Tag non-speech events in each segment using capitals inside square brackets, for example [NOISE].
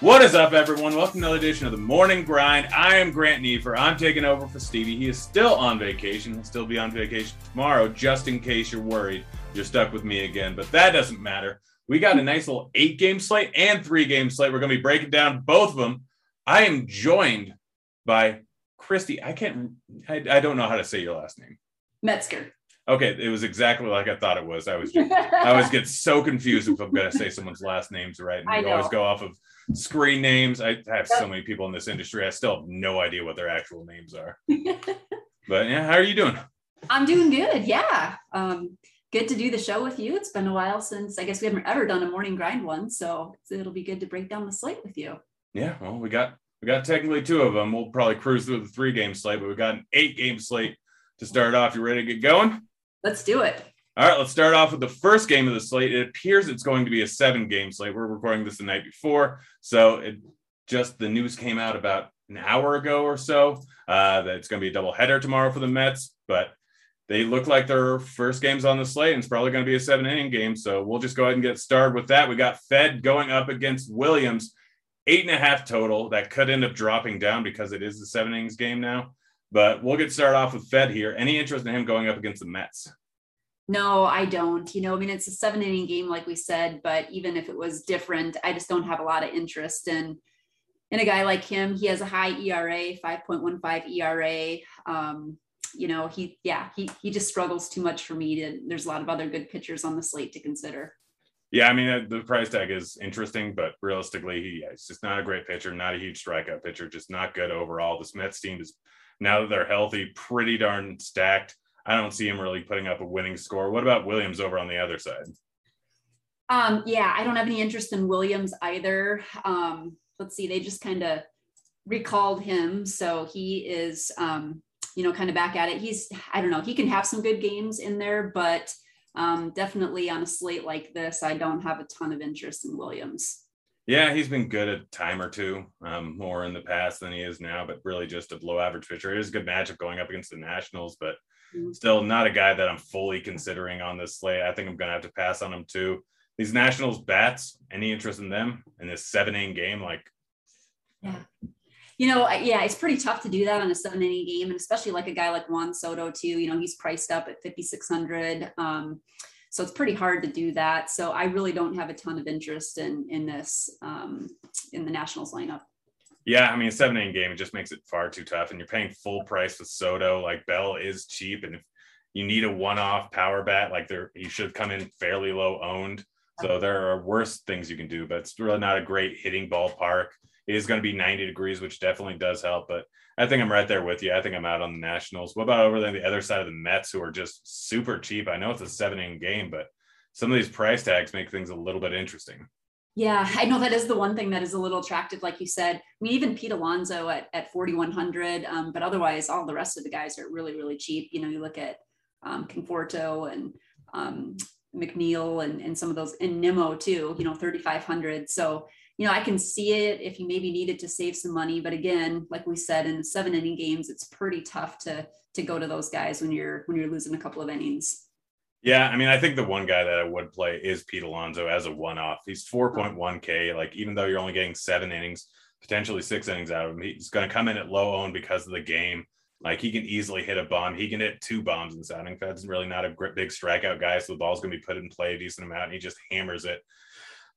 What is up, everyone? Welcome to another edition of the Morning Grind. I am Grant Nefer. I'm taking over for Stevie. He is still on vacation. He'll still be on vacation tomorrow, just in case you're worried. You're stuck with me again, but that doesn't matter. We got a nice little eight game slate and three game slate. We're going to be breaking down both of them. I am joined by Christy. I can't, I, I don't know how to say your last name. Metzger. Okay, it was exactly like I thought it was. I was, I always get so confused if I'm going to say [LAUGHS] someone's last names right. And I always go off of screen names. I have so many people in this industry. I still have no idea what their actual names are. [LAUGHS] But yeah, how are you doing? I'm doing good. Yeah. Um, good to do the show with you. It's been a while since I guess we haven't ever done a morning grind one. So it'll be good to break down the slate with you. Yeah, well, we got we got technically two of them. We'll probably cruise through the three game slate, but we got an eight game slate to start off. You ready to get going? Let's do it. All right, let's start off with the first game of the slate. It appears it's going to be a seven game slate. We're recording this the night before, so it just the news came out about an hour ago or so uh, that it's going to be a double header tomorrow for the Mets, but they look like their first games on the slate, and it's probably going to be a seven inning game. So we'll just go ahead and get started with that. We got Fed going up against Williams, eight and a half total. That could end up dropping down because it is the seven innings game now. But we'll get started off with Fed here. Any interest in him going up against the Mets? No, I don't. You know, I mean, it's a seven inning game, like we said, but even if it was different, I just don't have a lot of interest in in a guy like him. He has a high ERA, 5.15 ERA. Um, you know, he yeah, he he just struggles too much for me to there's a lot of other good pitchers on the slate to consider. Yeah, I mean uh, the price tag is interesting, but realistically, he yeah, he's just not a great pitcher, not a huge strikeout pitcher, just not good overall. This Mets team is now that they're healthy, pretty darn stacked. I don't see him really putting up a winning score. What about Williams over on the other side? Um, yeah, I don't have any interest in Williams either. Um, let's see, they just kind of recalled him, so he is, um, you know, kind of back at it. He's, I don't know, he can have some good games in there, but um, definitely on a slate like this, I don't have a ton of interest in Williams. Yeah, he's been good a time or two, um, more in the past than he is now, but really just a below average pitcher. It is a good matchup going up against the Nationals, but. Still not a guy that I'm fully considering on this slate. I think I'm going to have to pass on him too. These Nationals bats, any interest in them in this seven inning game? Like, Yeah. You know, yeah, it's pretty tough to do that on a seven inning game, and especially like a guy like Juan Soto too. You know, he's priced up at fifty six hundred, um, so it's pretty hard to do that. So I really don't have a ton of interest in in this um, in the Nationals lineup. Yeah, I mean, a seven inning game, it just makes it far too tough. And you're paying full price with Soto. Like, Bell is cheap. And if you need a one off power bat, like, there, he should come in fairly low owned. So there are worse things you can do, but it's really not a great hitting ballpark. It is going to be 90 degrees, which definitely does help. But I think I'm right there with you. I think I'm out on the Nationals. What about over on the other side of the Mets, who are just super cheap? I know it's a seven inning game, but some of these price tags make things a little bit interesting. Yeah, I know that is the one thing that is a little attractive, like you said. I mean, even Pete Alonso at, at 4,100, um, but otherwise, all the rest of the guys are really, really cheap. You know, you look at um, Conforto and um, McNeil and, and some of those, and Nimmo too, you know, 3,500. So, you know, I can see it if you maybe needed to save some money. But again, like we said, in seven inning games, it's pretty tough to to go to those guys when you're when you're losing a couple of innings. Yeah, I mean, I think the one guy that I would play is Pete Alonso as a one-off. He's 4.1K. Like, even though you're only getting seven innings, potentially six innings out of him, he's going to come in at low own because of the game. Like, he can easily hit a bomb. He can hit two bombs in sounding. That's really not a big strikeout guy, so the ball's going to be put in play a decent amount, and he just hammers it.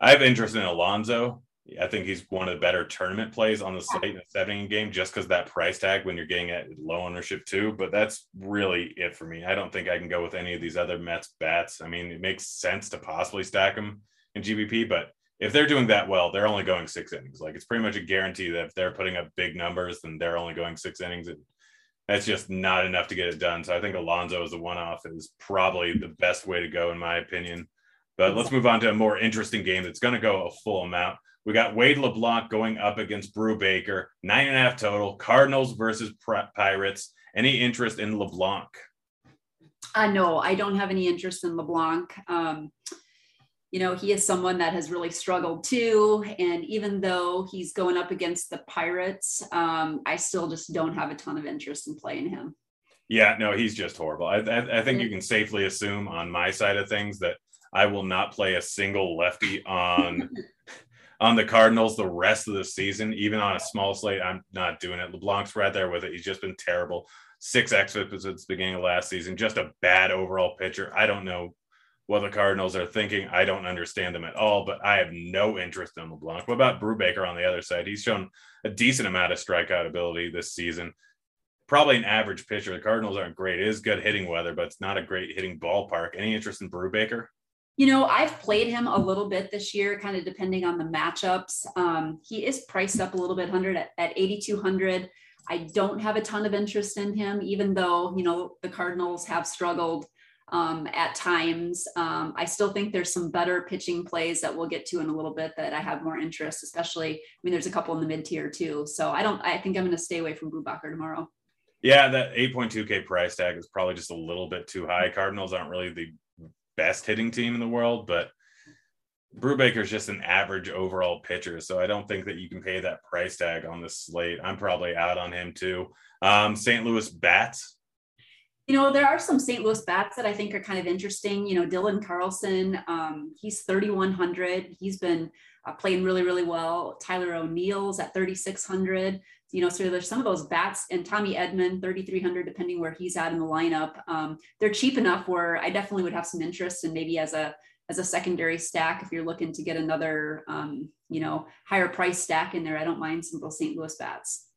I have interest in Alonso. I think he's one of the better tournament plays on the slate in a seven game just because that price tag when you're getting at low ownership too. But that's really it for me. I don't think I can go with any of these other Mets bats. I mean, it makes sense to possibly stack them in GPP, but if they're doing that well, they're only going six innings. Like it's pretty much a guarantee that if they're putting up big numbers, then they're only going six innings. And that's just not enough to get it done. So I think Alonso is a one off is probably the best way to go, in my opinion. But let's move on to a more interesting game that's going to go a full amount. We got Wade LeBlanc going up against Brubaker, nine and a half total. Cardinals versus Pirates. Any interest in LeBlanc? Uh, no, I don't have any interest in LeBlanc. Um, you know, he is someone that has really struggled too. And even though he's going up against the Pirates, um, I still just don't have a ton of interest in playing him. Yeah, no, he's just horrible. I, I, I think you can safely assume on my side of things that I will not play a single lefty on [LAUGHS] on the Cardinals the rest of the season, even on a small slate. I'm not doing it. LeBlanc's right there with it. He's just been terrible. Six xFIP at the beginning of last season. Just a bad overall pitcher. I don't know what the Cardinals are thinking. I don't understand them at all, but I have no interest in LeBlanc. What about Brubaker on the other side? He's shown a decent amount of strikeout ability this season. Probably an average pitcher. The Cardinals aren't great. It is good hitting weather, but it's not a great hitting ballpark. Any interest in Brubaker? You know, I've played him a little bit this year, kind of depending on the matchups. Um, he is priced up a little bit, hundred at, at 8,200. I don't have a ton of interest in him, even though you know the Cardinals have struggled um, at times. Um, I still think there's some better pitching plays that we'll get to in a little bit that I have more interest, especially. I mean, there's a couple in the mid tier too. So I don't. I think I'm going to stay away from Brubaker tomorrow. Yeah, that 8.2K price tag is probably just a little bit too high. Cardinals aren't really the best hitting team in the world, but Brubaker's just an average overall pitcher. So I don't think that you can pay that price tag on this slate. I'm probably out on him too. Um, St. Louis Bats. You know, there are some St. Louis bats that I think are kind of interesting. You know, Dylan Carlson, um, he's 3,100. He's been uh, playing really, really well. Tyler O'Neill's at 3,600 you know, so there's some of those bats and Tommy Edman, 3,300, depending where he's at in the lineup. Um, they're cheap enough where I definitely would have some interest and in maybe as a, as a secondary stack, if you're looking to get another, um, you know, higher price stack in there, I don't mind some of those St. Louis bats.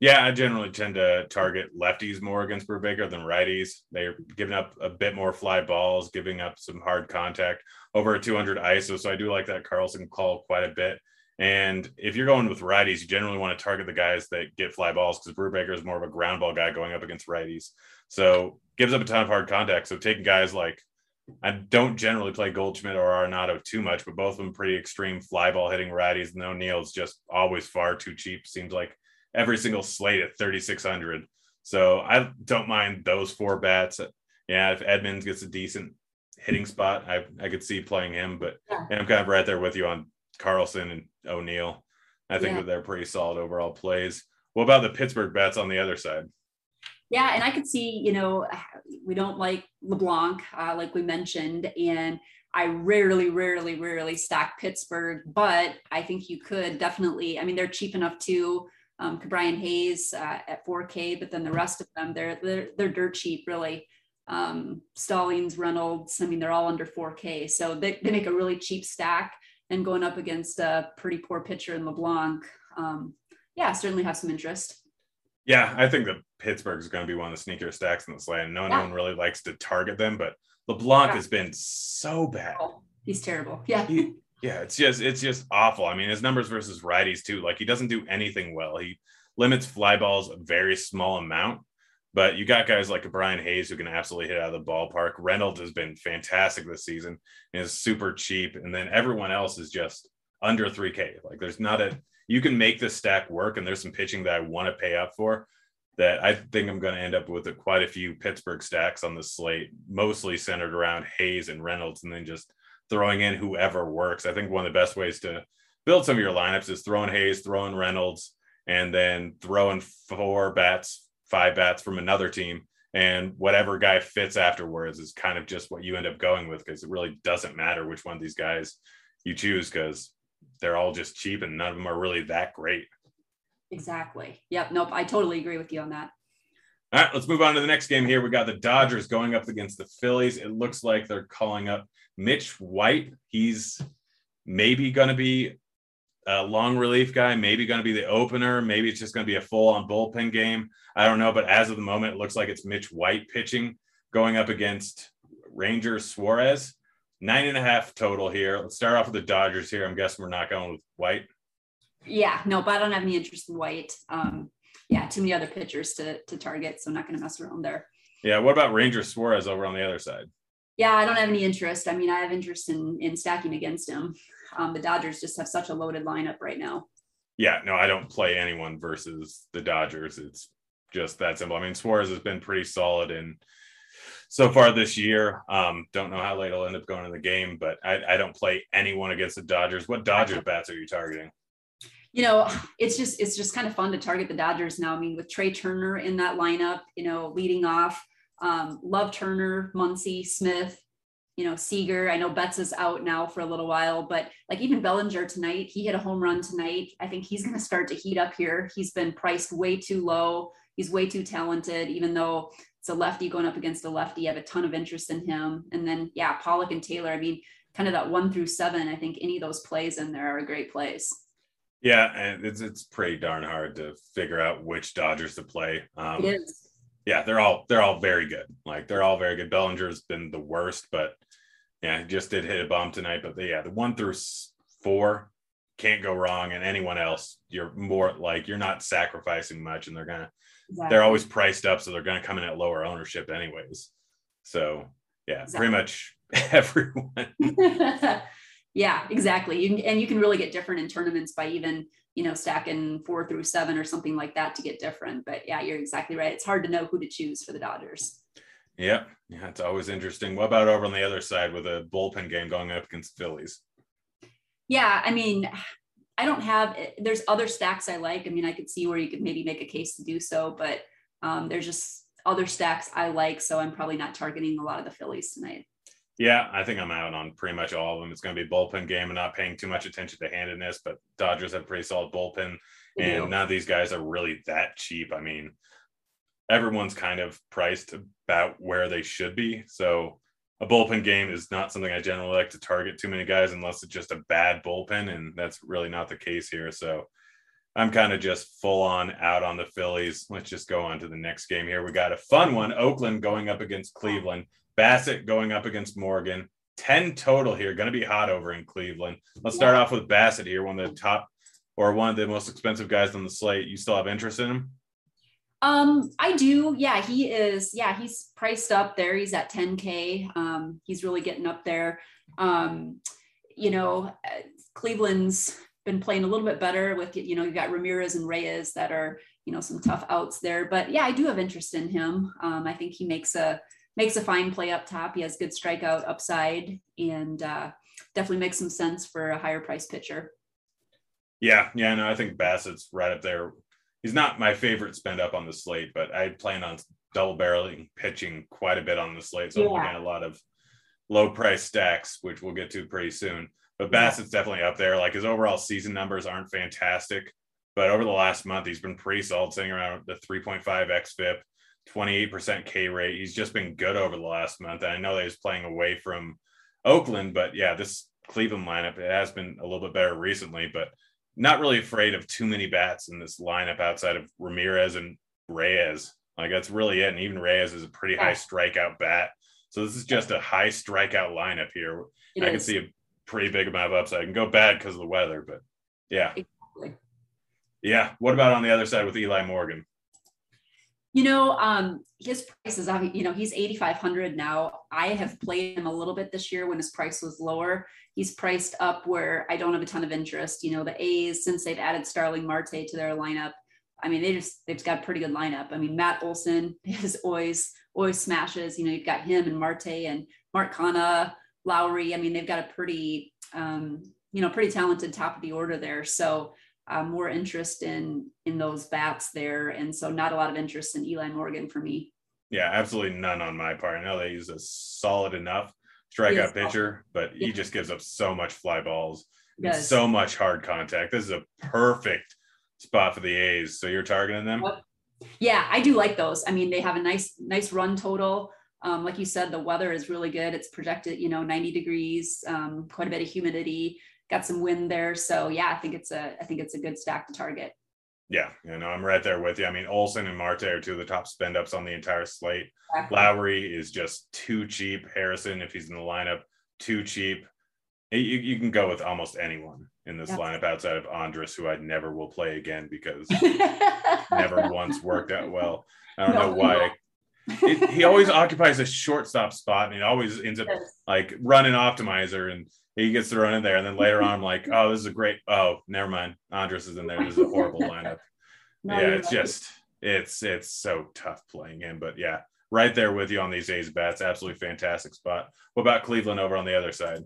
Yeah, I generally tend to target lefties more against Brubaker than righties. They're giving up a bit more fly balls, giving up some hard contact over a 200 ISO. So I do like that Carlson call quite a bit. And if you're going with righties, you generally want to target the guys that get fly balls because Brubaker is more of a ground ball guy going up against righties. So gives up a ton of hard contact. So taking guys like I don't generally play Goldschmidt or Arenado too much, but both of them pretty extreme fly ball hitting righties. And O'Neill's just always far too cheap. Seems like every single slate at 3,600. So I don't mind those four bats. Yeah, if Edmonds gets a decent hitting spot, I, I could see playing him, but yeah. I'm kind of right there with you on Carlson and O'Neill. I think yeah. that they're pretty solid overall plays. What about the Pittsburgh bats on the other side? Yeah, and I could see, you know, we don't like LeBlanc, uh, like we mentioned, and I rarely, rarely, rarely stack Pittsburgh, but I think you could definitely. I mean, they're cheap enough too. Um, Brian Hayes uh, at 4K, but then the rest of them, they're they're, they're dirt cheap, really. Um, Stallings, Reynolds, I mean, they're all under 4K, so they, they make a really cheap stack and going up against a pretty poor pitcher in LeBlanc, um, yeah, certainly have some interest. Yeah, I think that Pittsburgh is going to be one of the sneakier stacks in this land. No, yeah. no one really likes to target them, but LeBlanc yeah. has been so bad. Oh, he's terrible. Yeah. He, yeah, it's just it's just awful. I mean, his numbers versus righties too. Like he doesn't do anything well. He limits fly balls a very small amount, but you got guys like Brian Hayes who can absolutely hit out of the ballpark. Reynolds has been fantastic this season and is super cheap. And then everyone else is just under 3K. Like there's not a, you can make this stack work. And there's some pitching that I want to pay up for that I think I'm going to end up with quite a few Pittsburgh stacks on the slate, mostly centered around Hayes and Reynolds, and then just throwing in whoever works. I think one of the best ways to build some of your lineups is throwing Hayes, throwing Reynolds, and then throwing four bats five bats from another team and whatever guy fits afterwards is kind of just what you end up going with because it really doesn't matter which one of these guys you choose because they're all just cheap and none of them are really that great. Exactly. Yep. Nope. I totally agree with you on that. All right, let's move on to the next game here. We got the Dodgers going up against the Phillies. It looks like they're calling up Mitch White. He's maybe going to be a long relief guy, maybe going to be the opener. Maybe it's just going to be a full on bullpen game. I don't know. But as of the moment, it looks like it's Mitch White pitching going up against Ranger Suarez. Nine and a half total here. Let's start off with the Dodgers here. I'm guessing we're not going with White. Yeah, no, but I don't have any interest in White. Um, yeah, too many other pitchers to to target, so I'm not going to mess around there. Yeah, what about Ranger Suarez over on the other side? Yeah, I don't have any interest. I mean, I have interest in in stacking against him. Um, the Dodgers just have such a loaded lineup right now. Yeah, no, I don't play anyone versus the Dodgers. It's just that simple. I mean, Suarez has been pretty solid in so far this year. Um, don't know how late I'll end up going in the game, but I, I don't play anyone against the Dodgers. What Dodgers bats are you targeting? You know, it's just it's just kind of fun to target the Dodgers now. I mean, with Trea Turner in that lineup, you know, leading off, um, love Turner, Muncy, Smith, you know, Seager. I know Betts is out now for a little while, but like even Bellinger tonight, he hit a home run tonight. I think he's going to start to heat up here. He's been priced way too low. He's way too talented, even though it's a lefty going up against a lefty. I have a ton of interest in him. And then, yeah, Pollock and Taylor. I mean, kind of that one through seven. I think any of those plays in there are great plays. Yeah, and it's it's pretty darn hard to figure out which Dodgers to play. Um, is. Yeah, they're all they're all very good. Like they're all very good. Bellinger's been the worst, but yeah, just did hit a bomb tonight. But the, yeah, the one through four can't go wrong, and anyone else, you're more like you're not sacrificing much, and they're gonna exactly. they're always priced up, so they're gonna come in at lower ownership anyways. So yeah, exactly. pretty much [LAUGHS] everyone. [LAUGHS] Yeah, exactly. You can, and you can really get different in tournaments by even, you know, stacking four through seven or something like that to get different. But yeah, you're exactly right. It's hard to know who to choose for the Dodgers. Yeah, yeah, it's always interesting. What about over on the other side with a bullpen game going up against Phillies? Yeah, I mean, I don't have. There's other stacks I like. I mean, I could see where you could maybe make a case to do so, but um, there's just other stacks I like. So I'm probably not targeting a lot of the Phillies tonight. Yeah, I think I'm out on pretty much all of them. It's going to be a bullpen game and not paying too much attention to handedness, but Dodgers have a pretty solid bullpen, and yeah. none of these guys are really that cheap. I mean, everyone's kind of priced about where they should be. So a bullpen game is not something I generally like to target too many guys unless it's just a bad bullpen, and that's really not the case here. So I'm kind of just full on out on the Phillies. Let's just go on to the next game here. We got a fun one. Oakland going up against Cleveland. Bassitt going up against Morgan. 10 total here. Going to be hot over in Cleveland. Let's start off with Bassitt here, one of the top or one of the most expensive guys on the slate. You still have interest in him? Um, I do. Yeah, he is. Yeah, he's priced up there. He's at 10K. Um, he's really getting up there. Um, you know, Cleveland's been playing a little bit better with, you know, you've got Ramirez and Reyes that are, you know, some tough outs there. But yeah, I do have interest in him. Um, I think he makes a makes a fine play up top. He has good strikeout upside and uh, definitely makes some sense for a higher price pitcher. Yeah, yeah, no, I think Bassitt's right up there. He's not my favorite spend up on the slate, but I plan on double barreling pitching quite a bit on the slate. So yeah. I'm looking at a lot of low price stacks, which we'll get to pretty soon. But Bassitt's definitely up there. Like his overall season numbers aren't fantastic, but over the last month, he's been pretty solid, sitting around the 3.5 xFIP. 28% K rate. He's just been good over the last month. And I know that he's playing away from Oakland, but yeah, this Cleveland lineup it has been a little bit better recently, but not really afraid of too many bats in this lineup outside of Ramirez and Reyes. Like that's really it. And even Reyes is a pretty high strikeout bat. So this is just a high strikeout lineup here. I can see a pretty big amount of upside. I can go bad because of the weather, but yeah. Exactly. Yeah. What about on the other side with Eli Morgan? You know, um, his price is, you know, he's 8,500 now. I have played him a little bit this year when his price was lower. He's priced up where I don't have a ton of interest. You know, the A's, since they've added Starling Marte to their lineup, I mean, they just, they've got a pretty good lineup. I mean, Matt Olson is always, always smashes. You know, you've got him and Marte and Mark Canha, Lowrie. I mean, they've got a pretty, um, you know, pretty talented top of the order there. So, uh, more interest in in those bats there, and so not a lot of interest in Eli Morgan for me. Yeah, absolutely none on my part. I know they use a solid enough strikeout pitcher, but yeah. he just gives up so much fly balls, so much hard contact. This is a perfect spot for the A's. So you're targeting them? Yeah, I do like those. I mean, they have a nice, nice run total. Um, like you said, the weather is really good. It's projected, you know, 90 degrees, um, quite a bit of humidity, got some wind there. So yeah, I think it's a, I think it's a good stack to target. Yeah, you know, I'm right there with you. I mean, Olson and Marte are two of the top spend ups on the entire slate. Exactly. Lowrie is just too cheap. Harrison, if he's in the lineup, too cheap. You, you can go with almost anyone in this lineup outside of Andrus, who I never will play again because [LAUGHS] never once worked out well. I don't no, know why. It, he always occupies a shortstop spot and he always ends up yes. like running optimizer and he gets thrown in there. And then later on, I'm like, oh, this is a great. Oh, never mind. Andrus is in there. This is a horrible [LAUGHS] lineup. no, yeah, it's right. just it's it's so tough playing him. But yeah, right there with you on these A's bats. Absolutely fantastic spot. What about Cleveland over on the other side?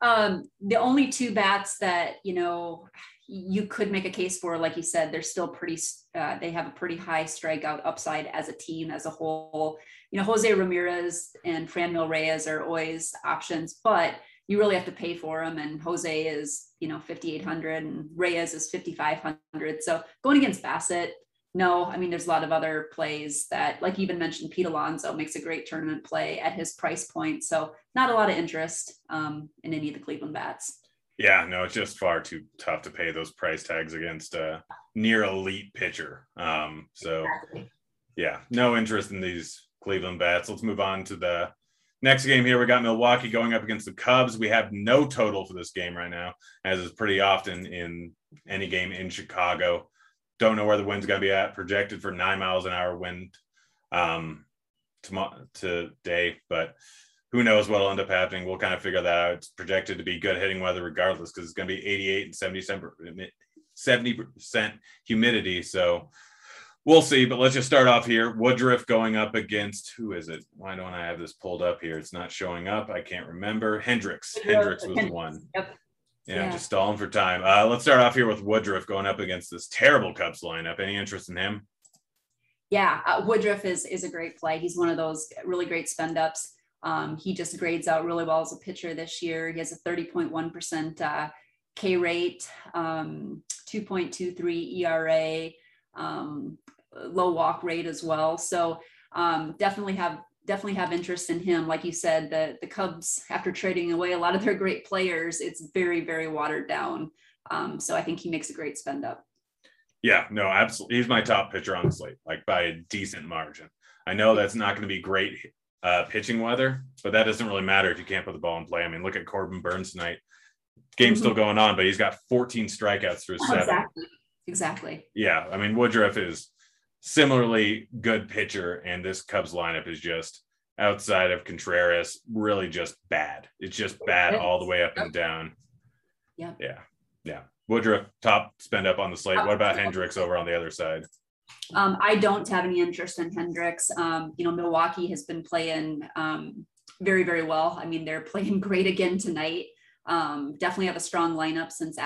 Um, the only two bats that you know you could make a case for, like you said, they're still pretty. Uh, they have a pretty high strikeout upside as a team as a whole. You know, Jose Ramirez and Franmil Reyes are always options, but you really have to pay for them. And Jose is, you know, 5,800 and Reyes is 5,500. So going against Bassitt, no, I mean, there's a lot of other plays that, like you even mentioned, Pete Alonso makes a great tournament play at his price point. So not a lot of interest um, in any of the Cleveland bats. Yeah, no, it's just far too tough to pay those price tags against a near elite pitcher. Um, so exactly. yeah, no interest in these Cleveland bats. Let's move on to the Next game here, we got Milwaukee going up against the Cubs. We have no total for this game right now, as is pretty often in any game in Chicago. Don't know where the wind's going to be at. Projected for nine miles an hour wind um, tomorrow today, but who knows what'll end up happening. We'll kind of figure that out. It's projected to be good hitting weather regardless because it's going to be 88 and 70 percent humidity. So we'll see. But let's just start off here. Woodruff going up against who is it? Why don't I have this pulled up here? It's not showing up. I can't remember. Hendricks. Hendricks was the one. Yep. Yeah, yeah. just stalling for time. Uh, let's start off here with Woodruff going up against this terrible Cubs lineup. Any interest in him? Yeah, uh, Woodruff is is a great play. He's one of those really great spend ups. Um, he just grades out really well as a pitcher this year. He has a 30.1% uh, K rate, um, 2.23 ERA. Um, low walk rate as well. So um, definitely have definitely have interest in him. Like you said, the the Cubs after trading away a lot of their great players, it's very very watered down. Um, so I think he makes a great spend up. Yeah, no, absolutely. He's my top pitcher on the slate, like by a decent margin. I know that's not going to be great uh, pitching weather, but that doesn't really matter if you can't put the ball in play. I mean, look at Corbin Burnes tonight. Game's mm-hmm. still going on, but he's got 14 strikeouts through seven. Exactly. Exactly. Yeah, I mean Woodruff is similarly good pitcher, and this Cubs lineup is just outside of Contreras, really just bad. It's just bad all the way up and down. Yeah. Yeah. Yeah. Woodruff top spend up on the slate. What about Hendricks over on the other side? Um, I don't have any interest in Hendricks. Um, you know, Milwaukee has been playing um, very, very well. I mean, they're [LAUGHS] playing great again tonight. Um, definitely have a strong lineup since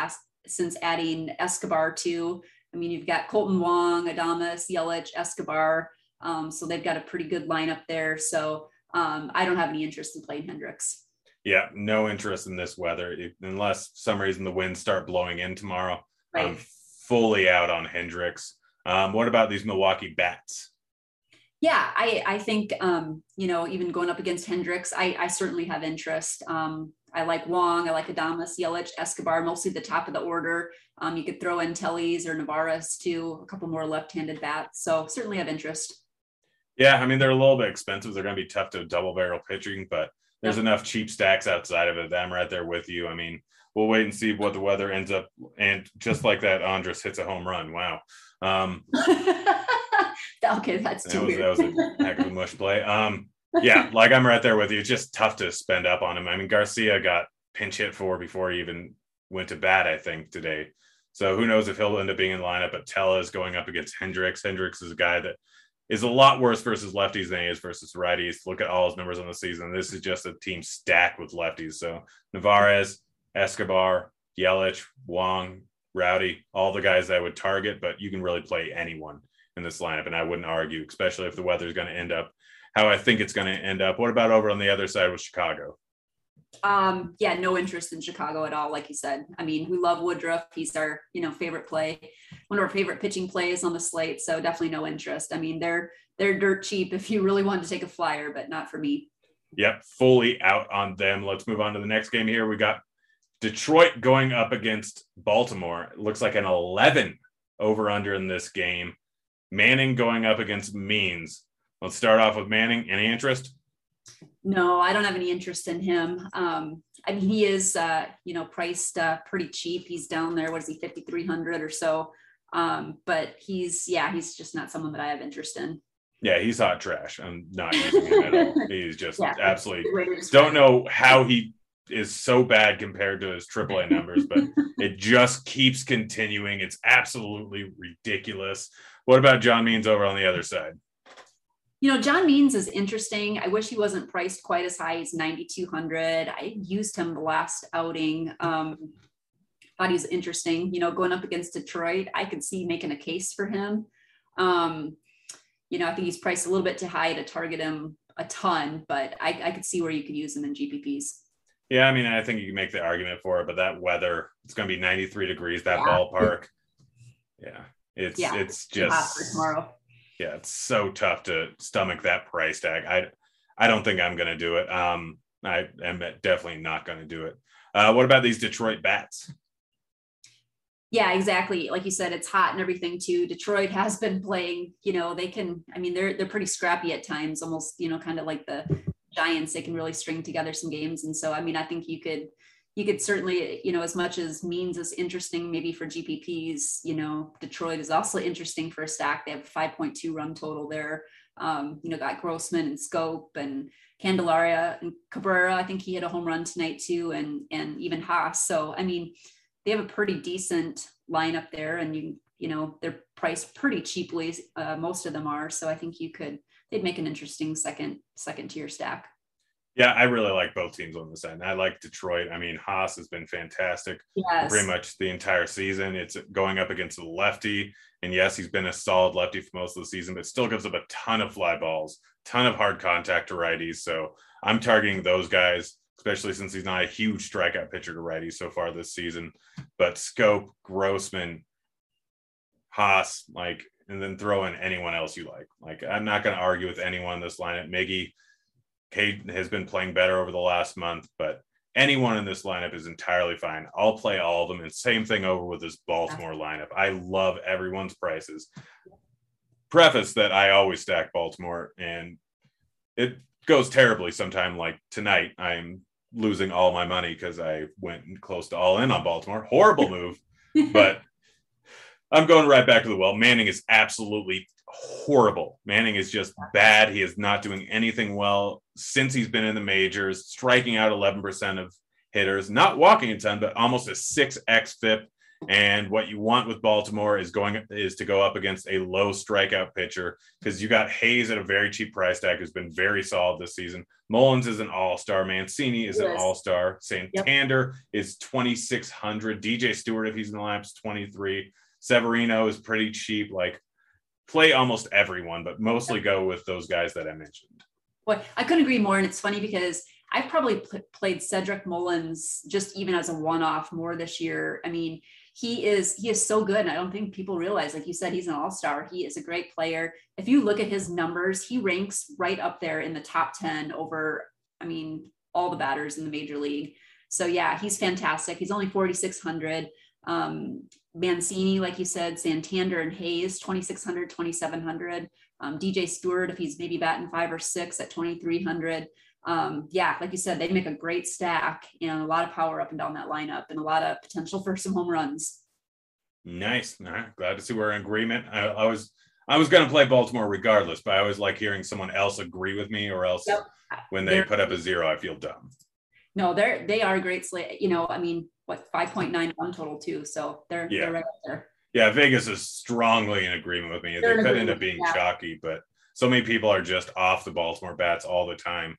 since adding Escobar too. I mean, you've got Kolten Wong, Adames, Yelich, Escobar. Um, so they've got a pretty good lineup there. So um, I don't have any interest in playing Hendricks. Yeah, no interest in this weather unless some reason the winds start blowing in tomorrow. Right. I'm fully out on Hendricks. Um, what about these Milwaukee bats? Yeah, I, I think, um, you know, even going up against Hendricks, I, I certainly have interest. Um, I like Wong, I like Adames, Yelich, Escobar, mostly the top of the order. Um, you could throw in Tellez or Narvaez too, a couple more left-handed bats. So certainly have interest. Yeah, I mean they're a little bit expensive. They're going to be tough to double barrel pitching, but there's yep. enough cheap stacks outside of it. I'm right there with you. I mean, we'll wait and see what the weather ends up. And just like that, Andrus hits a home run. Wow. Um, [LAUGHS] okay, that's too that was, weird. that was a heck of a mush play. Um, yeah, [LAUGHS] like I'm right there with you. It's just tough to spend up on him. I mean, Garcia got pinch hit for before he even went to bat, I think, today. So who knows if he'll end up being in the lineup. But Tella is going up against Hendricks. Hendricks is a guy that is a lot worse versus lefties than he is versus righties. Look at all his numbers on the season. This is just a team stacked with lefties. So Narvaez, Escobar, Yelich, Wong, Rowdy, all the guys I would target, but you can really play anyone in this lineup, and I wouldn't argue, especially if the weather's going to end up how I think it's going to end up. What about over on the other side with Chicago? Um, yeah, no interest in Chicago at all. Like you said, I mean, we love Woodruff. He's our, you know, favorite play, one of our favorite pitching plays on the slate. So definitely no interest. I mean, they're they're dirt cheap if you really want to take a flyer, but not for me. Yep, fully out on them. Let's move on to the next game here. We got Detroit going up against Baltimore. It looks like an 11 over under in this game. Manning going up against Means. Let's start off with Manning. Any interest? No, I don't have any interest in him. Um, I mean, he is, uh, you know, priced uh, pretty cheap. He's down there. What is he, 5,300 or so? Um, but he's, yeah, he's just not someone that I have interest in. Yeah, he's hot trash. I'm not using him at all. [LAUGHS] He's just yeah, absolutely don't know how he is so bad compared to his [LAUGHS] AAA numbers, but it just keeps continuing. It's absolutely ridiculous. What about John Means over on the other side? You know, John Means is interesting. I wish he wasn't priced quite as high. He's 9,200. I used him the last outing. Um, thought he was interesting. You know, going up against Detroit, I could see making a case for him. Um, you know, I think he's priced a little bit too high to target him a ton, but I, I could see where you could use him in GPPs. Yeah, I mean, I think you can make the argument for it, but that weather, it's going to be 93 degrees, that yeah. ballpark. Yeah, it's yeah, it's just tomorrow yeah, it's so tough to stomach that price tag. I I don't think I'm going to do it. Um, I am definitely not going to do it. Uh, what about these Detroit bats? Yeah, exactly. Like you said, it's hot and everything too. Detroit has been playing. You know, they can. I mean, they're they're pretty scrappy at times. Almost, you know, kind of like the Giants. They can really string together some games. And so, I mean, I think you could you could certainly, you know, as much as means is interesting, maybe for GPPs, you know, Detroit is also interesting for a stack. They have a 5.2 run total there. Um, you know, got Grossman and Schoop and Candelaria and Cabrera. I think he hit a home run tonight too, and and even Haas. So I mean, they have a pretty decent lineup there, and you you know they're priced pretty cheaply. Uh, most of them are. So I think you could they'd make an interesting second second tier stack. Yeah, I really like both teams on this end. I like Detroit. I mean, Haas has been fantastic yes. pretty much the entire season. It's going up against a lefty. And yes, he's been a solid lefty for most of the season, but still gives up a ton of fly balls, ton of hard contact to righties. So I'm targeting those guys, especially since he's not a huge strikeout pitcher to righties so far this season. But Schoop, Grossman, Haas, like, and then throw in anyone else you like. Like, I'm not going to argue with anyone in this lineup. Miggy, Cade has been playing better over the last month, but anyone in this lineup is entirely fine. I'll play all of them. And same thing over with this Baltimore lineup. I love everyone's prices. Preface that I always stack Baltimore and it goes terribly sometime like tonight. I'm losing all my money because I went close to all in on Baltimore. Horrible move, [LAUGHS] but I'm going right back to the well. Manning is absolutely horrible. Manning is just bad. He is not doing anything well since he's been in the majors, striking out 11% of hitters, not walking a ton, but almost a 6x FIP. And what you want with Baltimore is going is to go up against a low strikeout pitcher because you got Hays at a very cheap price tag who's been very solid this season. Mullins is an all-star. Mancini is yes. an all-star. Santander yep. is 2600. DJ Stewart, if he's in the lineup, is 23. Severino is pretty cheap. Like play almost everyone, but mostly go with those guys that I mentioned. Boy, I couldn't agree more. And it's funny because I've probably pl- played Cedric Mullins just even as a one-off more this year. I mean, he is he is so good. And I don't think people realize, like you said, he's an all-star. He is a great player. If you look at his numbers, he ranks right up there in the top 10 over, I mean, all the batters in the major league. So yeah, he's fantastic. He's only 4,600. Um, Mancini, like you said, Santander and Hays, 2,600, 2,700. Um, DJ Stewart, if he's maybe batting five or six at 2,300. Um, yeah, like you said, they make a great stack and a lot of power up and down that lineup and a lot of potential for some home runs. Nice. All right. Glad to see we're in agreement. I, I was I was going to play Baltimore regardless, but I always like hearing someone else agree with me, or else yep. when they They're, put up a zero, I feel dumb. No, they're they are a great slate. You know, I mean, what 5.91 total too. So they're yeah. they're right there. Yeah, Vegas is strongly in agreement with me. They're they could end up being yeah. chalky, but so many people are just off the Baltimore bats all the time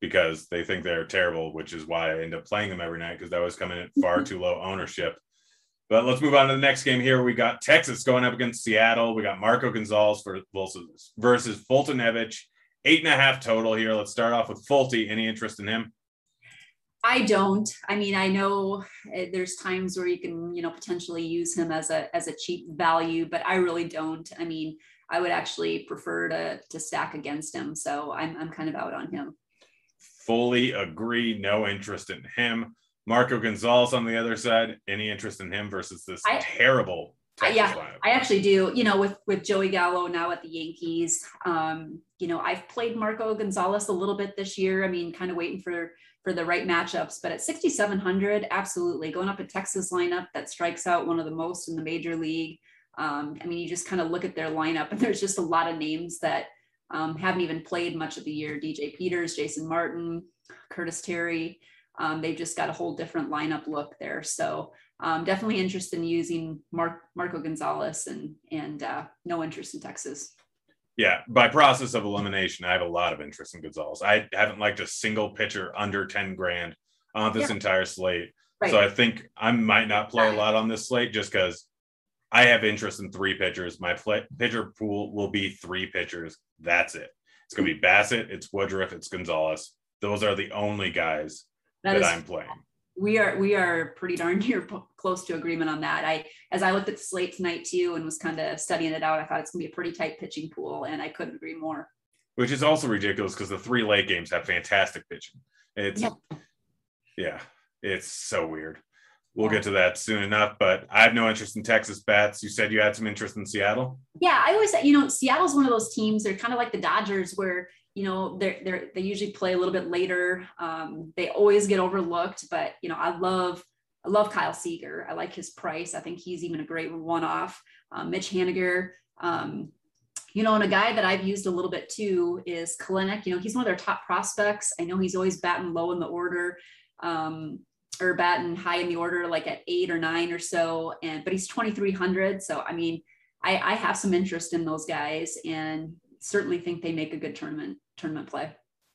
because they think they're terrible, which is why I end up playing them every night because that was coming at far [LAUGHS] too low ownership. But let's move on to the next game here. We got Texas going up against Seattle. We got Marco Gonzalez for versus, versus Foltynewicz. Eight and a half total here. Let's start off with Folty. Any interest in him? I don't. I mean, I know eh, there's times where you can, you know, potentially use him as a as a cheap value, but I really don't. I mean, I would actually prefer to to stack against him. So I'm I'm kind of out on him. Fully agree. No interest in him. Marco Gonzalez on the other side. Any interest in him versus this I, terrible? I, yeah, lineup? I actually do. You know, with with Joey Gallo now at the Yankees, um, you know, I've played Marco Gonzalez a little bit this year. I mean, kind of waiting for for the right matchups. But at 6,700, absolutely going up a Texas lineup that strikes out one of the most in the major league. Um, I mean, you just kind of look at their lineup, and [LAUGHS] there's just a lot of names that um, haven't even played much of the year. DJ Peters, Jason Martin, Curtis Terry. Um, they've just got a whole different lineup look there. So um, definitely interested in using Mark, Marco Gonzalez and and uh, no interest in Texas. Yeah, by process of elimination, I have a lot of interest in Gonzalez. I haven't liked a single pitcher under 10 grand on this yeah. entire slate. Right. So I think I might not play a lot on this slate just because I have interest in three pitchers. My play, pitcher pool will be three pitchers. That's it. It's going to be Bassitt, it's Woodruff, it's Gonzalez. Those are the only guys that, that is, I'm playing. We are we are pretty darn [LAUGHS] near close to agreement on that. I as I looked at the slate tonight too and was kind of studying it out, I thought it's gonna be a pretty tight pitching pool, and I couldn't agree more. Which is also ridiculous because the three late games have fantastic pitching. It's yep. yeah, it's so weird. We'll get to that soon enough, but I have no interest in Texas bats. You said you had some interest in Seattle. Yeah, I always, said, you know, Seattle's one of those teams. They're kind of like the Dodgers, where you know they're, they're they usually play a little bit later. Um, they always get overlooked but you know i love i love kyle seager i like his price. I think he's even a great one-off. Um, mitch haniger um, you know and a guy that i've used a little bit too is Kelenic. you know he's one of their top prospects. I know he's always batting low in the order um, or batting high in the order like at eight or nine or so and but he's 2300 so i mean I, I have some interest in those guys and certainly think they make a good tournament tournament play.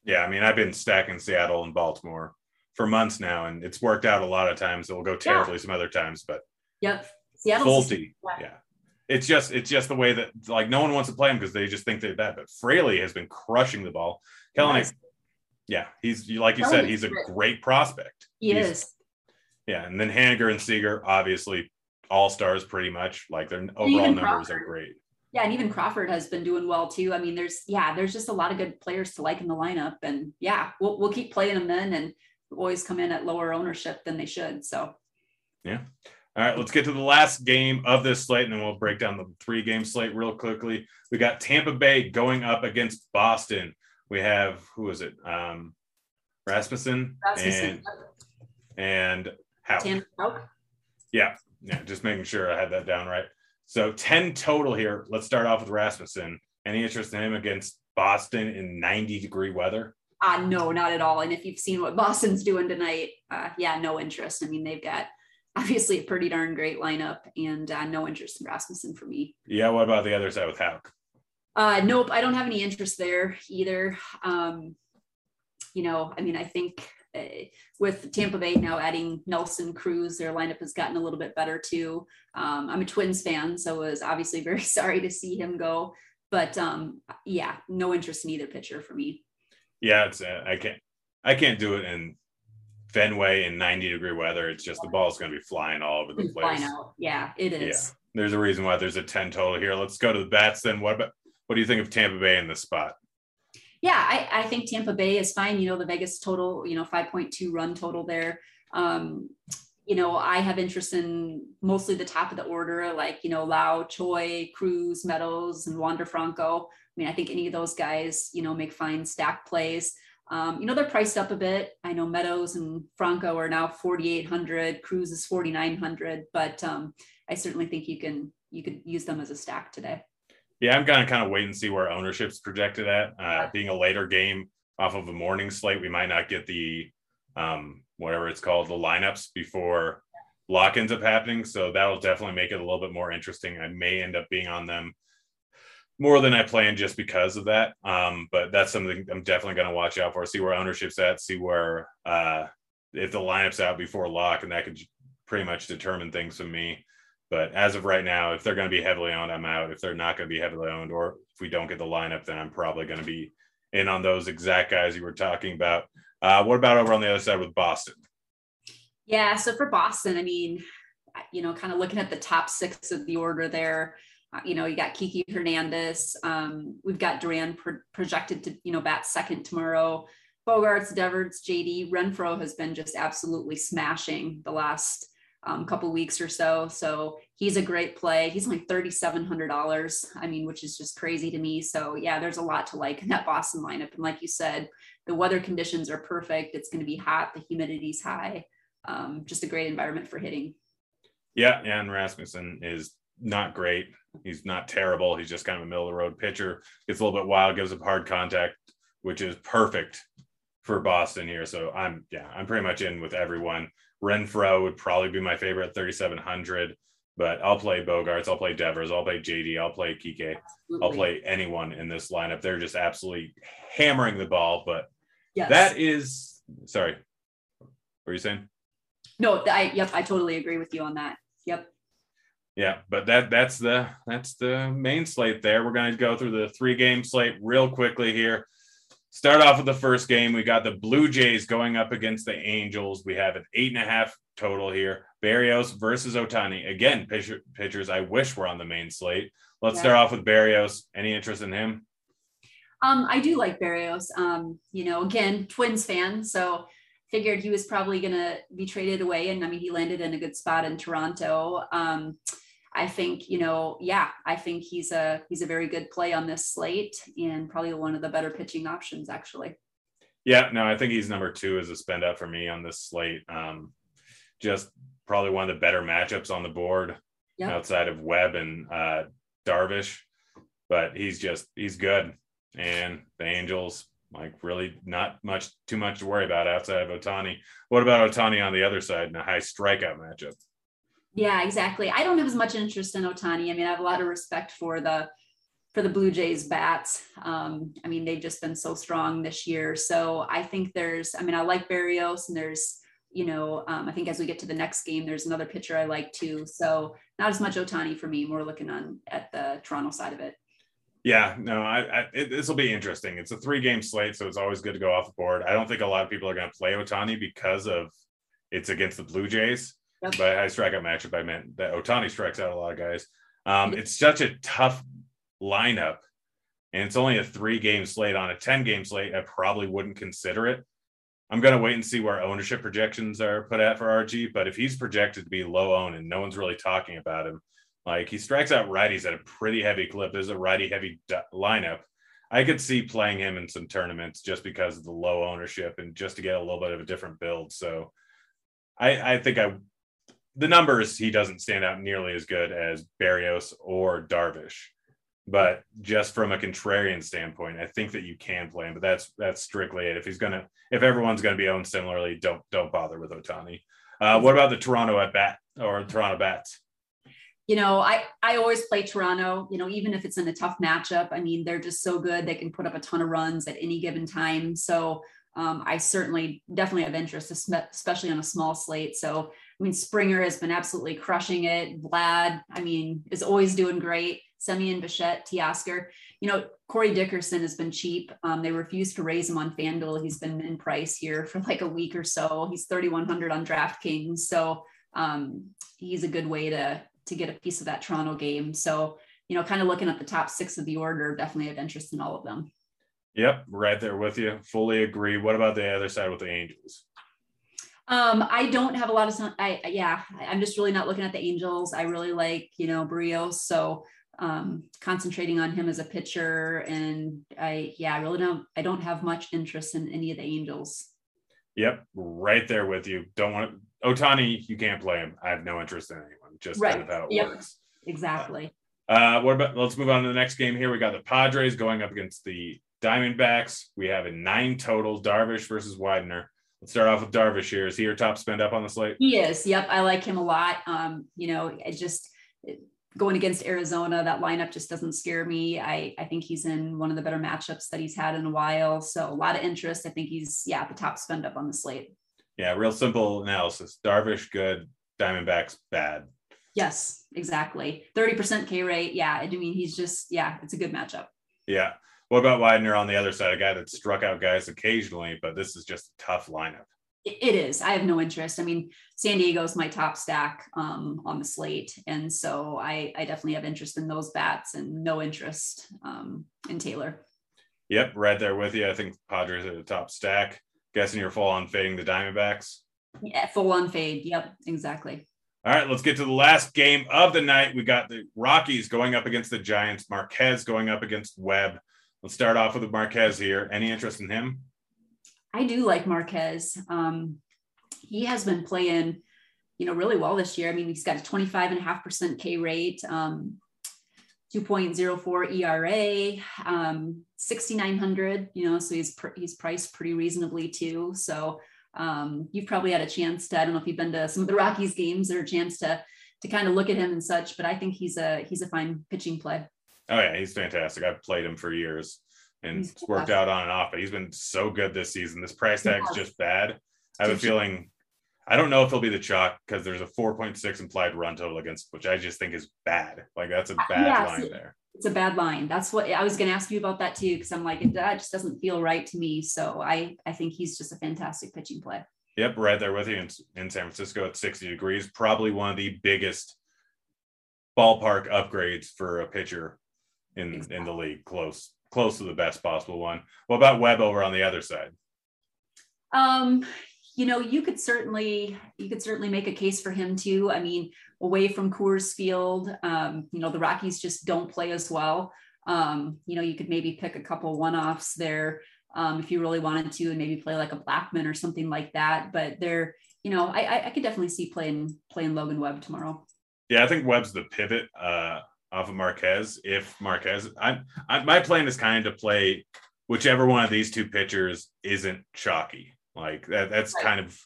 Yeah, I mean, I've been stacking Seattle and Baltimore for months now, and it's worked out a lot of times. It will go terribly yeah. some other times, but yep, Seattle. yeah. yeah. It's just it's just the way that like no one wants to play him because they just think they're bad. But Fraley has been crushing the ball. Kelenic, nice. yeah, he's like you said, he's a great prospect. He he's, is. Yeah, and then Haniger and Seager, obviously all stars pretty much. Like their overall numbers are great. Yeah, and even Crawford has been doing well too. I mean, there's yeah, there's just a lot of good players to like in the lineup, and yeah, we'll we'll keep playing them then, and always come in at lower ownership than they should. So, yeah. All right, let's get to the last game of this slate, and then we'll break down the three game slate real quickly. We got Tampa Bay going up against Boston. We have who is it? Um, Rasmussen, Rasmussen. and and Houck. Yeah, yeah, just making sure I had that down right. So 10 total here. Let's start off with Rasmussen. Any interest in him against Boston in 90 degree weather? Uh, no, not at all. And if you've seen what [LAUGHS] Boston's doing tonight, uh, yeah, no interest. I mean, they've got obviously a pretty darn great lineup and uh, no interest in Rasmussen for me. Yeah. What about the other side with Houck? Uh, nope. I don't have any interest there either. Um, you know, I mean, I think with Tampa Bay now adding Nelson Cruz, their lineup has gotten a little bit better too. Um, I'm a Twins fan, so I was obviously [LAUGHS] very sorry to see him go. But um, yeah, no interest in either pitcher for me. Yeah, it's uh, I can't I can't do it in Fenway in 90 degree weather. It's just the ball's going to be flying all over the place. Yeah, it is. Yeah. There's a reason why there's a 10 total here. Let's go to the bats then. What about what do you think of Tampa Bay in this spot? Yeah, I, I think Tampa Bay is fine. You know, the Vegas total, you know, 5.2 run total there. Um, you know, I have interest in mostly the top of the order, like, you know, Lowe, Choi, Cruz, Meadows, and Wander Franco. I mean, I think any of those guys, you know, make fine stack plays. Um, you know, they're priced up a bit. I know Meadows and Franco are now 4,800, Cruz is 4,900, but um, I certainly think you can, you could use them as a stack today. Yeah, I'm gonna kind of wait and see where ownership's projected at. Uh, being a later game off of a morning slate, we might not get the um, whatever it's called, the lineups before lock ends up happening. So that'll definitely make it a little bit more interesting. I may end up being on them more than I planned just because of that. Um, but that's something I'm definitely going to watch out for. See where ownership's at. See where uh, if the lineup's out before lock, and that could pretty much determine things for me. But as of right now, if they're going to be heavily owned, I'm out. If they're not going to be heavily owned, or if we don't get the lineup, then I'm probably going to be in on those exact guys you were talking about. Uh, what about over on the other side with Boston? Yeah, so for Boston, I mean, you know, kind of looking at the top six of the order there, uh, you know, you got Kiki Hernandez. Um, we've got Duran pro- projected to, you know, bat second tomorrow. Bogaerts, Devers, JD, Renfroe has been just absolutely smashing the last um, couple weeks or so. So he's a great play. He's only $3,700. I mean, which is just crazy to me. So yeah, there's a lot to like in that Boston lineup. And like you said, the weather conditions are perfect. It's going to be hot. The humidity's high. Um, just a great environment for hitting. Yeah, and Rasmussen is not great. He's not terrible. He's just kind of a middle of the road pitcher. Gets a little bit wild, gives up hard contact, which is perfect for Boston here. So I'm yeah, I'm pretty much in with everyone. Renfroe would probably be my favorite 3700, but I'll play Bogaerts, I'll play Devers, I'll play JD, I'll play Kike, I'll play anyone in this lineup. They're just absolutely hammering the ball. But yes. that is sorry. What were you saying? No, I yep, I totally agree with you on that. Yep. Yeah, but that that's the that's the main slate there. We're going to go through the three game slate real quickly here. Start off with the first game. We got the Blue Jays going up against the Angels. We have an eight and a half total here. Berrios versus Ohtani. Again, pitcher, pitchers I wish were on the main slate. Let's yeah. start off with Berrios. Any interest in him? Um, I do like Berrios. Um, you know, again, Twins fan, so figured he was probably going to be traded away. And I mean, he landed in a good spot in Toronto. Um, I think, you know, yeah, I think he's a he's a very good play on this slate and probably one of the better pitching options actually. Yeah, no, I think he's number two as a spend up for me on this slate. Um, just probably one of the better matchups on the board yep. outside of Webb and uh, Darvish, but he's just he's good. And the Angels like really not much too much to worry about outside of Ohtani. What about Ohtani on the other side in a high strikeout matchup? Yeah, exactly. I don't have as much interest in Ohtani. I mean, I have a lot of respect for the for the Blue Jays bats. Um, I mean, they've just been so strong this year. So I think there's, I mean, I like Berrios, and there's, you know, um, I think as we get to the next game, there's another pitcher I like too. So not as much Ohtani for me, more looking on at the Toronto side of it. Yeah, no, I, I this will be interesting. It's a three game slate, so it's always good to go off the board. I don't think a lot of people are going to play Ohtani because of it's against the Blue Jays. Yep. But I strike out matchup, I meant that Ohtani strikes out a lot of guys. Um, it's such a tough lineup, and it's only a three game slate. On a 10 game slate, I probably wouldn't consider it. I'm going to wait and see where ownership projections are put at for RG. But if he's projected to be low owned and no one's really talking about him, like he strikes out righties at a pretty heavy clip. There's a righty heavy d- lineup. I could see playing him in some tournaments just because of the low ownership and just to get a little bit of a different build. So I, I think I the numbers he doesn't stand out nearly as good as Berrios or Darvish. But just from a contrarian standpoint, I think that you can play him. But that's that's strictly it. If he's gonna, if everyone's gonna be owned similarly, don't don't bother with Ohtani. Uh, what about the Toronto at bat or Toronto bats? you know, I I always play Toronto, you know, even if it's in a tough matchup. I mean, they're just so good. They can put up a ton of runs at any given time. So um, I certainly definitely have interest, especially on a small slate. So I mean, Springer has been absolutely crushing it. Vlad, I mean, is always doing great. Semien, Bichette, Teoscar. You know, Corey Dickerson has been cheap. Um, they refused to raise him on FanDuel. He's been in price here for like a week or so. He's 3,100 on DraftKings. So um, he's a good way to to get a piece of that Toronto game. So, you know, kind of looking at the top six of the order, definitely have interest in all of them. Yep, right there with you. Fully agree. What about the other side with the Angels? Um, I don't have a lot of I yeah, I'm just really not looking at the Angels. I really like, you know, Berrios. So um concentrating on him as a pitcher. And I yeah, I really don't I don't have much interest in any of the Angels. Yep, right there with you. Don't want to Ohtani, you can't play him. I have no interest in anyone just right. kind of how it yep. works. Exactly. Uh, what about let's move on to the next game here. We got the Padres going up against the Diamondbacks. We have a nine total Darvish versus Widener. Let's start off with Darvish here. Is he your top spend up on the slate? He is. Yep. I like him a lot. Um, you know, it just going against Arizona, that lineup just doesn't scare me. I, I think he's in one of the better matchups that he's had in a while. So a lot of interest. I think he's, yeah, the top spend up on the slate. Yeah, real simple analysis. Darvish, good. Diamondbacks bad. Yes, exactly. 30% K rate. Yeah. I mean, he's just, yeah, it's a good matchup. Yeah. What about Widener on the other side? A guy that struck out guys occasionally, but this is just a tough lineup. It is. I have no interest. I mean, San Diego's my top stack um, on the slate, and so I, I definitely have interest in those bats, and no interest um, in Taylor. Yep, right there with you. I think Padres are the top stack. Guessing you're full on fading the Diamondbacks. Yeah, full on fade. Yep, exactly. All right, let's get to the last game of the night. We got the Rockies going up against the Giants, Marquez going up against Webb. Let's start off with Marquez here. Any interest in him? I do like Marquez. Um, he has been playing, you know, really well this year. I mean, he's got a 25 and a half percent K rate, um, 2.04 ERA, um, 6,900, you know, so he's, pr- he's priced pretty reasonably too. So um, you've probably had a chance to, I don't know if you've been to some of the Rockies games or a chance to, to kind of look at him and such, but I think he's a, he's a fine pitching play. Oh yeah, he's fantastic. I've played him for years and it's worked out on and off, but he's been so good this season. This price tag is just bad. I have a feeling I don't know if he'll be the chalk because there's a 4.6 implied run total against, which I just think is bad. Like that's a bad yeah, line there. It's a bad line. That's what I was going to ask you about that too, because I'm like, that just doesn't feel right to me. So I, I think he's just a fantastic pitching play. Yep, right there with you in, in San Francisco at 60 degrees. Probably one of the biggest ballpark upgrades for a pitcher in exactly. in the league. Close close to the best possible one. What about Webb over on the other side? Um, you know, you could certainly you could certainly make a case for him too. I mean, away from Coors Field, um, you know, the Rockies just don't play as well. Um, you know, you could maybe pick a couple one-offs there um, if you really wanted to, and maybe play like a Blackmon or something like that. But they're, you know, I I could definitely see playing playing Logan Webb tomorrow. Yeah, I think Webb's the pivot. Uh, off of Marquez. If Marquez, I, I my plan is kind of to play whichever one of these two pitchers isn't chalky. Like that, that's right. kind of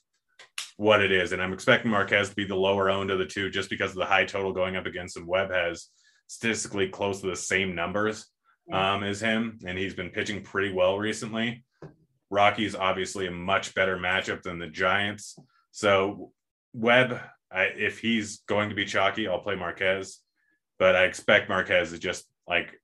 what it is. And I'm expecting Marquez to be the lower owned of the two just because of the high total going up against him. Webb has statistically close to the same numbers um, as him, and he's been pitching pretty well recently. Rocky's obviously a much better matchup than the Giants. So Webb, I, if he's going to be chalky, I'll play Marquez but I expect Marquez is just like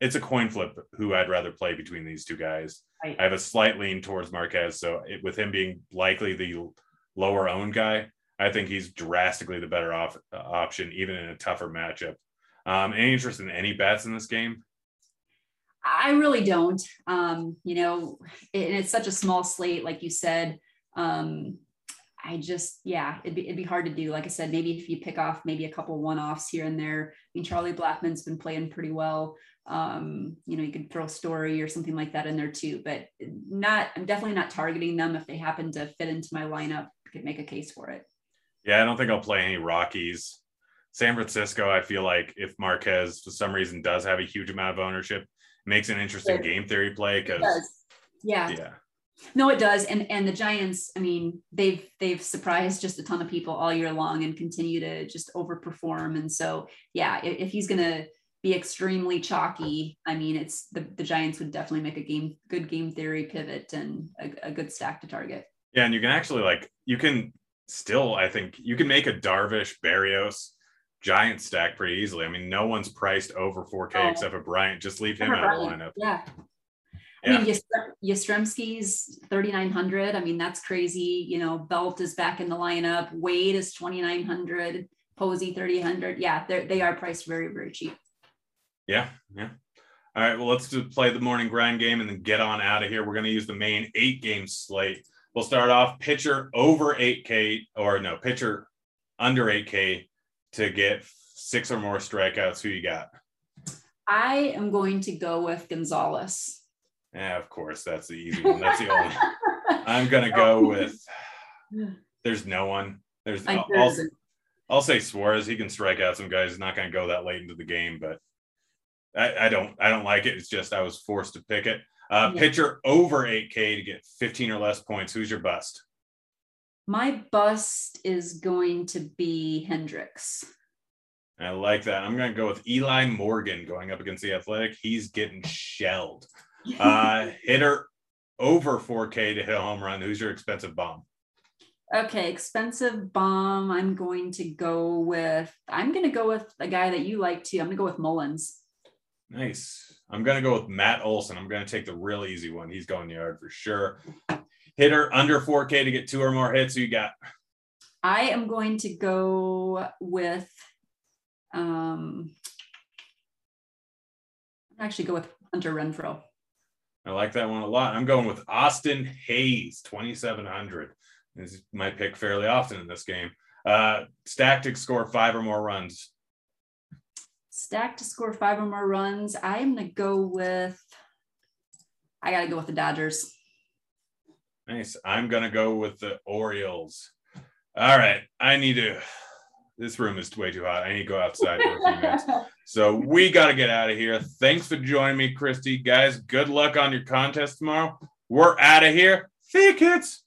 it's a coin flip who I'd rather play between these two guys. Right. I have a slight lean towards Marquez, so it, with him being likely the lower owned guy, I think he's drastically the better off uh, option, even in a tougher matchup. Um, any interest in any bets in this game? I really don't. Um, you know, it, and it's such a small slate, like you said. Um, I just, yeah, it'd be, it'd be hard to do. Like I said, maybe if you pick off maybe a couple one-offs here and there. I mean, Charlie Blackmon's been playing pretty well. Um, you know, you could throw Story or something like that in there too, but not, I'm definitely not targeting them. If they happen to fit into my lineup, I could make a case for it. Yeah, I don't think I'll play any Rockies. San Francisco, I feel like if Marquez for some reason does have a huge amount of ownership, makes an interesting game theory play because yeah. Yeah. No, it does. And and the Giants, I mean, they've they've surprised just a ton of people all year long and continue to just overperform. And so, yeah, if, if he's gonna be extremely chalky, I mean, it's the, the Giants would definitely make a game good game theory pivot and a, a good stack to target. Yeah, and you can actually like you can still, I think you can make a Darvish Berrios giant stack pretty easily. I mean, no one's priced over 4K oh. except for Bryant. Just leave him out of the lineup. Yeah. I mean, Yastrzemski's 3,900. I mean, that's crazy. You know, Belt is back in the lineup. Wade is 2,900. Posey 3,000. Yeah, they are priced very, very cheap. Yeah, yeah. All right, well, let's just play the morning grind game and then get on out of here. We're going to use the main eight game slate. We'll start off pitcher over 8K, or no, pitcher under 8K to get six or more strikeouts. Who you got? I am going to go with Gonzalez. Yeah, of course. That's the easy one. That's the only. [LAUGHS] I'm gonna go with. There's no one. There's. I'll, I'll, I'll, say Suarez. He can strike out some guys. He's not gonna go that late into the game, but I, I don't. I don't like it. It's just I was forced to pick it. Uh, yeah. Pitcher over 8K to get 15 or less points. Who's your bust? My bust is going to be Hendricks. I like that. I'm going to go with Eli Morgan going up against the Athletic. He's getting shelled. Uh, hitter over 4K to hit a home run. Who's your expensive bomb? Okay, expensive bomb. I'm going to go with. I'm going to go with a guy that you like too. I'm going to go with Mullins. Nice. I'm going to go with Matt Olson. I'm going to take the real easy one. He's going yard for sure. Hitter under 4K to get two or more hits. Who you got? I am going to go with. Um, actually go with Hunter Renfroe. I like that one a lot. I'm going with Austin Hays, 2,700. This is my pick fairly often in this game. Uh, stacked to score five or more runs. Stacked to score five or more runs. I'm going to go with, I got to go with the Dodgers. Nice. I'm going to go with the Orioles. All right. I need to, this room is way too hot. I need to go outside for a few minutes. So we got to get out of here. Thanks for joining me, Christy. Guys, good luck on your contest tomorrow. We're out of here. See you, kids.